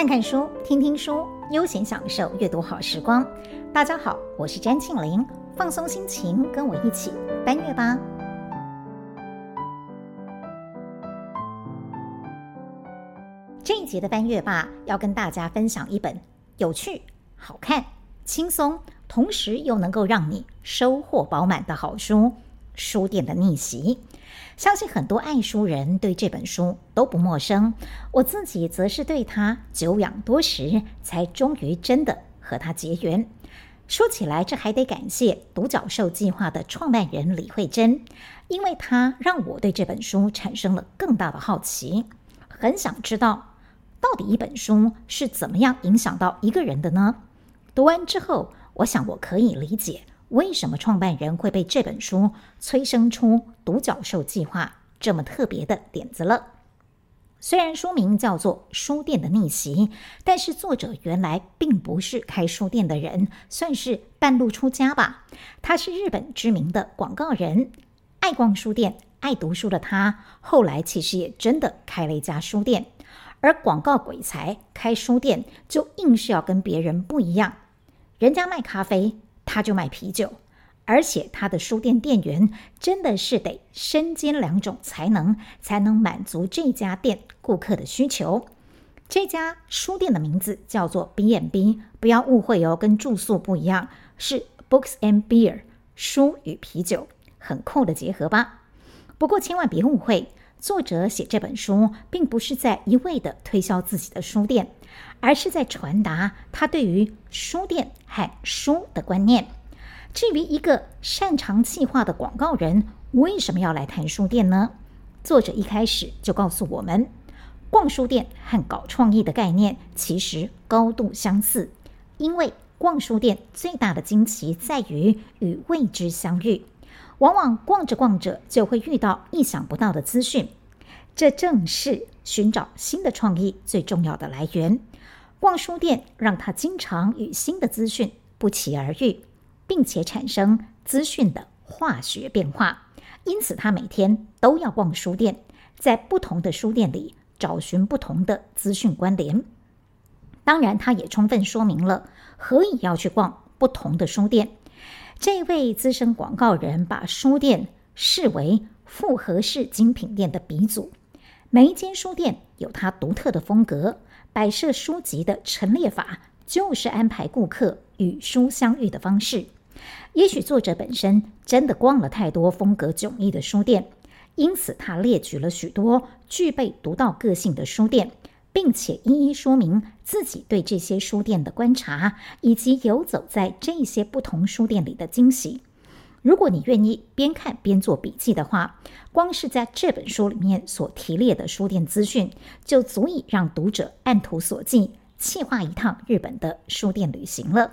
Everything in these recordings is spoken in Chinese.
看看书，听听书，悠闲享受阅读好时光。大家好，我是詹庆玲，放松心情，跟我一起翻阅吧。这一节的翻阅吧，要跟大家分享一本有趣、好看、轻松，同时又能够让你收获饱满的好书《书店的逆袭》。相信很多爱书人对这本书都不陌生，我自己则是对它久仰多时，才终于真的和它结缘。说起来，这还得感谢独角兽计划的创办人李慧珍，因为她让我对这本书产生了更大的好奇，很想知道到底一本书是怎么样影响到一个人的呢？读完之后，我想我可以理解。为什么创办人会被这本书催生出“独角兽计划”这么特别的点子了？虽然书名叫做《书店的逆袭》，但是作者原来并不是开书店的人，算是半路出家吧。他是日本知名的广告人，爱逛书店、爱读书的他，后来其实也真的开了一家书店。而广告鬼才开书店，就硬是要跟别人不一样，人家卖咖啡。他就卖啤酒，而且他的书店店员真的是得身兼两种才能，才能满足这家店顾客的需求。这家书店的名字叫做 B&B，不要误会哦，跟住宿不一样，是 Books and Beer，书与啤酒，很酷的结合吧？不过千万别误会，作者写这本书并不是在一味的推销自己的书店。而是在传达他对于书店和书的观念。至于一个擅长企划的广告人为什么要来谈书店呢？作者一开始就告诉我们，逛书店和搞创意的概念其实高度相似，因为逛书店最大的惊奇在于与未知相遇，往往逛着逛着就会遇到意想不到的资讯，这正是寻找新的创意最重要的来源。逛书店让他经常与新的资讯不期而遇，并且产生资讯的化学变化。因此，他每天都要逛书店，在不同的书店里找寻不同的资讯关联。当然，他也充分说明了何以要去逛不同的书店。这位资深广告人把书店视为复合式精品店的鼻祖，每一间书店有它独特的风格。摆设书籍的陈列法，就是安排顾客与书相遇的方式。也许作者本身真的逛了太多风格迥异的书店，因此他列举了许多具备独到个性的书店，并且一一说明自己对这些书店的观察，以及游走在这些不同书店里的惊喜。如果你愿意边看边做笔记的话，光是在这本书里面所提列的书店资讯，就足以让读者按图索骥，计划一趟日本的书店旅行了。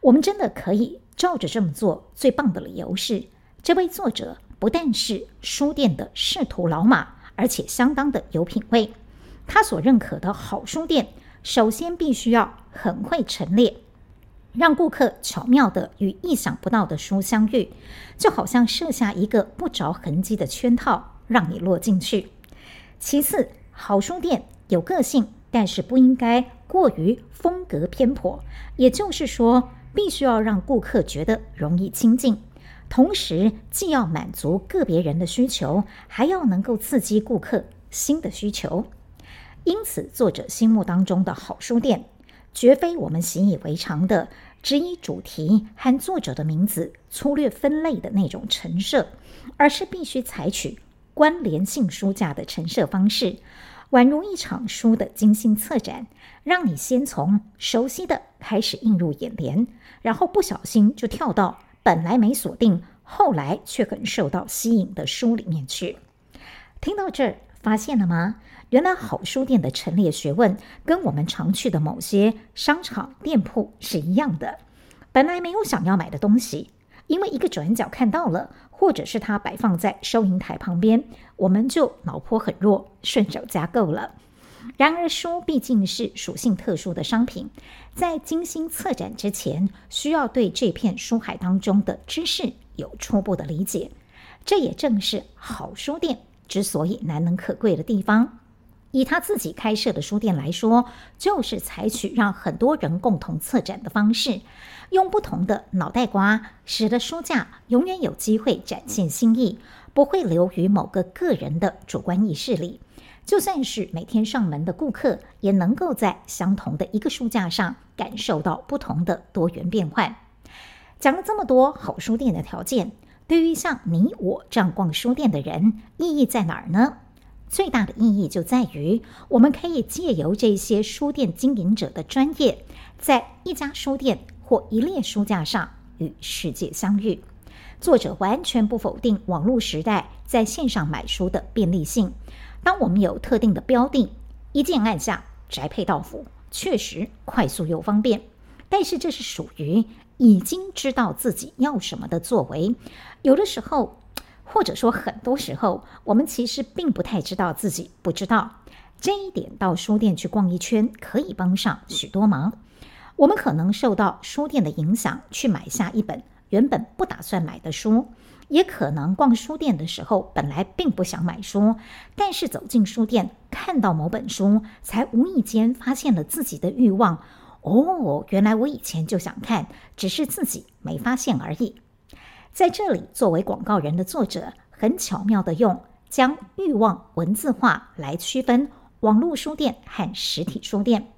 我们真的可以照着这么做。最棒的理由是，这位作者不但是书店的仕途老马，而且相当的有品味。他所认可的好书店，首先必须要很会陈列。让顾客巧妙地与意想不到的书相遇，就好像设下一个不着痕迹的圈套，让你落进去。其次，好书店有个性，但是不应该过于风格偏颇。也就是说，必须要让顾客觉得容易亲近，同时既要满足个别人的需求，还要能够刺激顾客新的需求。因此，作者心目当中的好书店，绝非我们习以为常的只以主题和作者的名字粗略分类的那种陈设，而是必须采取关联性书架的陈设方式，宛如一场书的精心策展，让你先从熟悉的开始映入眼帘，然后不小心就跳到本来没锁定，后来却很受到吸引的书里面去。听到这儿，发现了吗？原来好书店的陈列学问跟我们常去的某些商场店铺是一样的。本来没有想要买的东西，因为一个转角看到了，或者是它摆放在收银台旁边，我们就脑波很弱，顺手加购了。然而书毕竟是属性特殊的商品，在精心策展之前，需要对这片书海当中的知识有初步的理解。这也正是好书店之所以难能可贵的地方。以他自己开设的书店来说，就是采取让很多人共同策展的方式，用不同的脑袋瓜，使得书架永远有机会展现新意，不会流于某个个人的主观意识里。就算是每天上门的顾客，也能够在相同的一个书架上感受到不同的多元变换。讲了这么多好书店的条件，对于像你我这样逛书店的人，意义在哪儿呢？最大的意义就在于，我们可以借由这些书店经营者的专业，在一家书店或一列书架上与世界相遇。作者完全不否定网络时代在线上买书的便利性。当我们有特定的标的，一键按下，宅配到府，确实快速又方便。但是这是属于已经知道自己要什么的作为，有的时候。或者说，很多时候我们其实并不太知道自己不知道这一点。到书店去逛一圈，可以帮上许多忙。我们可能受到书店的影响，去买下一本原本不打算买的书；也可能逛书店的时候，本来并不想买书，但是走进书店，看到某本书，才无意间发现了自己的欲望。哦，原来我以前就想看，只是自己没发现而已。在这里，作为广告人的作者很巧妙地用将欲望文字化来区分网络书店和实体书店。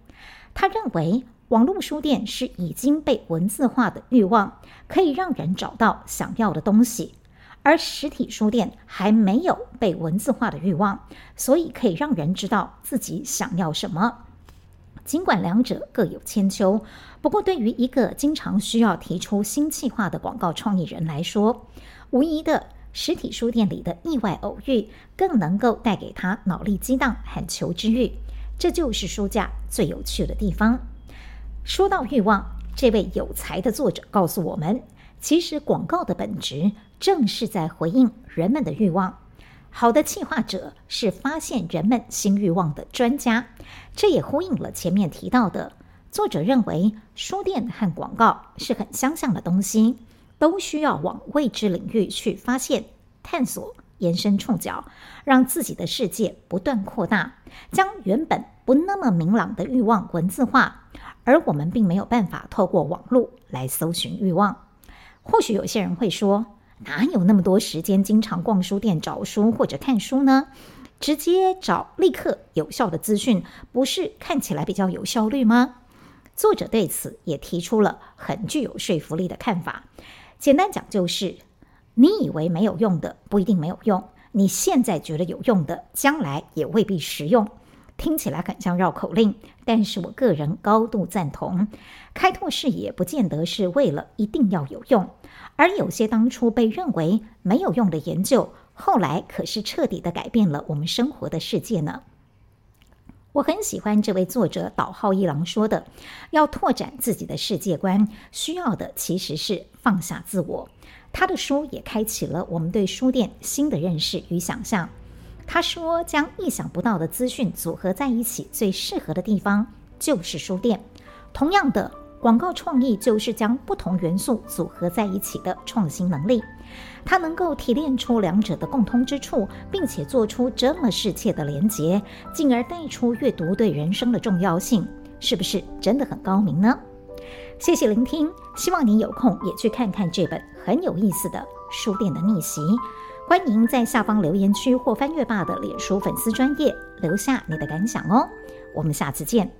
他认为，网络书店是已经被文字化的欲望，可以让人找到想要的东西；而实体书店还没有被文字化的欲望，所以可以让人知道自己想要什么。尽管两者各有千秋，不过对于一个经常需要提出新计划的广告创意人来说，无疑的实体书店里的意外偶遇更能够带给他脑力激荡和求知欲。这就是书架最有趣的地方。说到欲望，这位有才的作者告诉我们，其实广告的本质正是在回应人们的欲望。好的企划者是发现人们新欲望的专家，这也呼应了前面提到的。作者认为，书店和广告是很相像的东西，都需要往未知领域去发现、探索、延伸触角，让自己的世界不断扩大，将原本不那么明朗的欲望文字化。而我们并没有办法透过网络来搜寻欲望。或许有些人会说，哪有那么多时间经常逛书店找书或者看书呢？直接找立刻有效的资讯，不是看起来比较有效率吗？作者对此也提出了很具有说服力的看法。简单讲就是，你以为没有用的不一定没有用，你现在觉得有用的，将来也未必实用。听起来很像绕口令，但是我个人高度赞同。开拓视野不见得是为了一定要有用，而有些当初被认为没有用的研究，后来可是彻底的改变了我们生活的世界呢。我很喜欢这位作者岛浩一郎说的：“要拓展自己的世界观，需要的其实是放下自我。”他的书也开启了我们对书店新的认识与想象。他说：“将意想不到的资讯组合在一起，最适合的地方就是书店。同样的，广告创意就是将不同元素组合在一起的创新能力。它能够提炼出两者的共通之处，并且做出这么适切的连结，进而带出阅读对人生的重要性，是不是真的很高明呢？”谢谢聆听，希望你有空也去看看这本很有意思的《书店的逆袭》。欢迎在下方留言区或翻阅爸的脸书粉丝专页留下你的感想哦，我们下次见。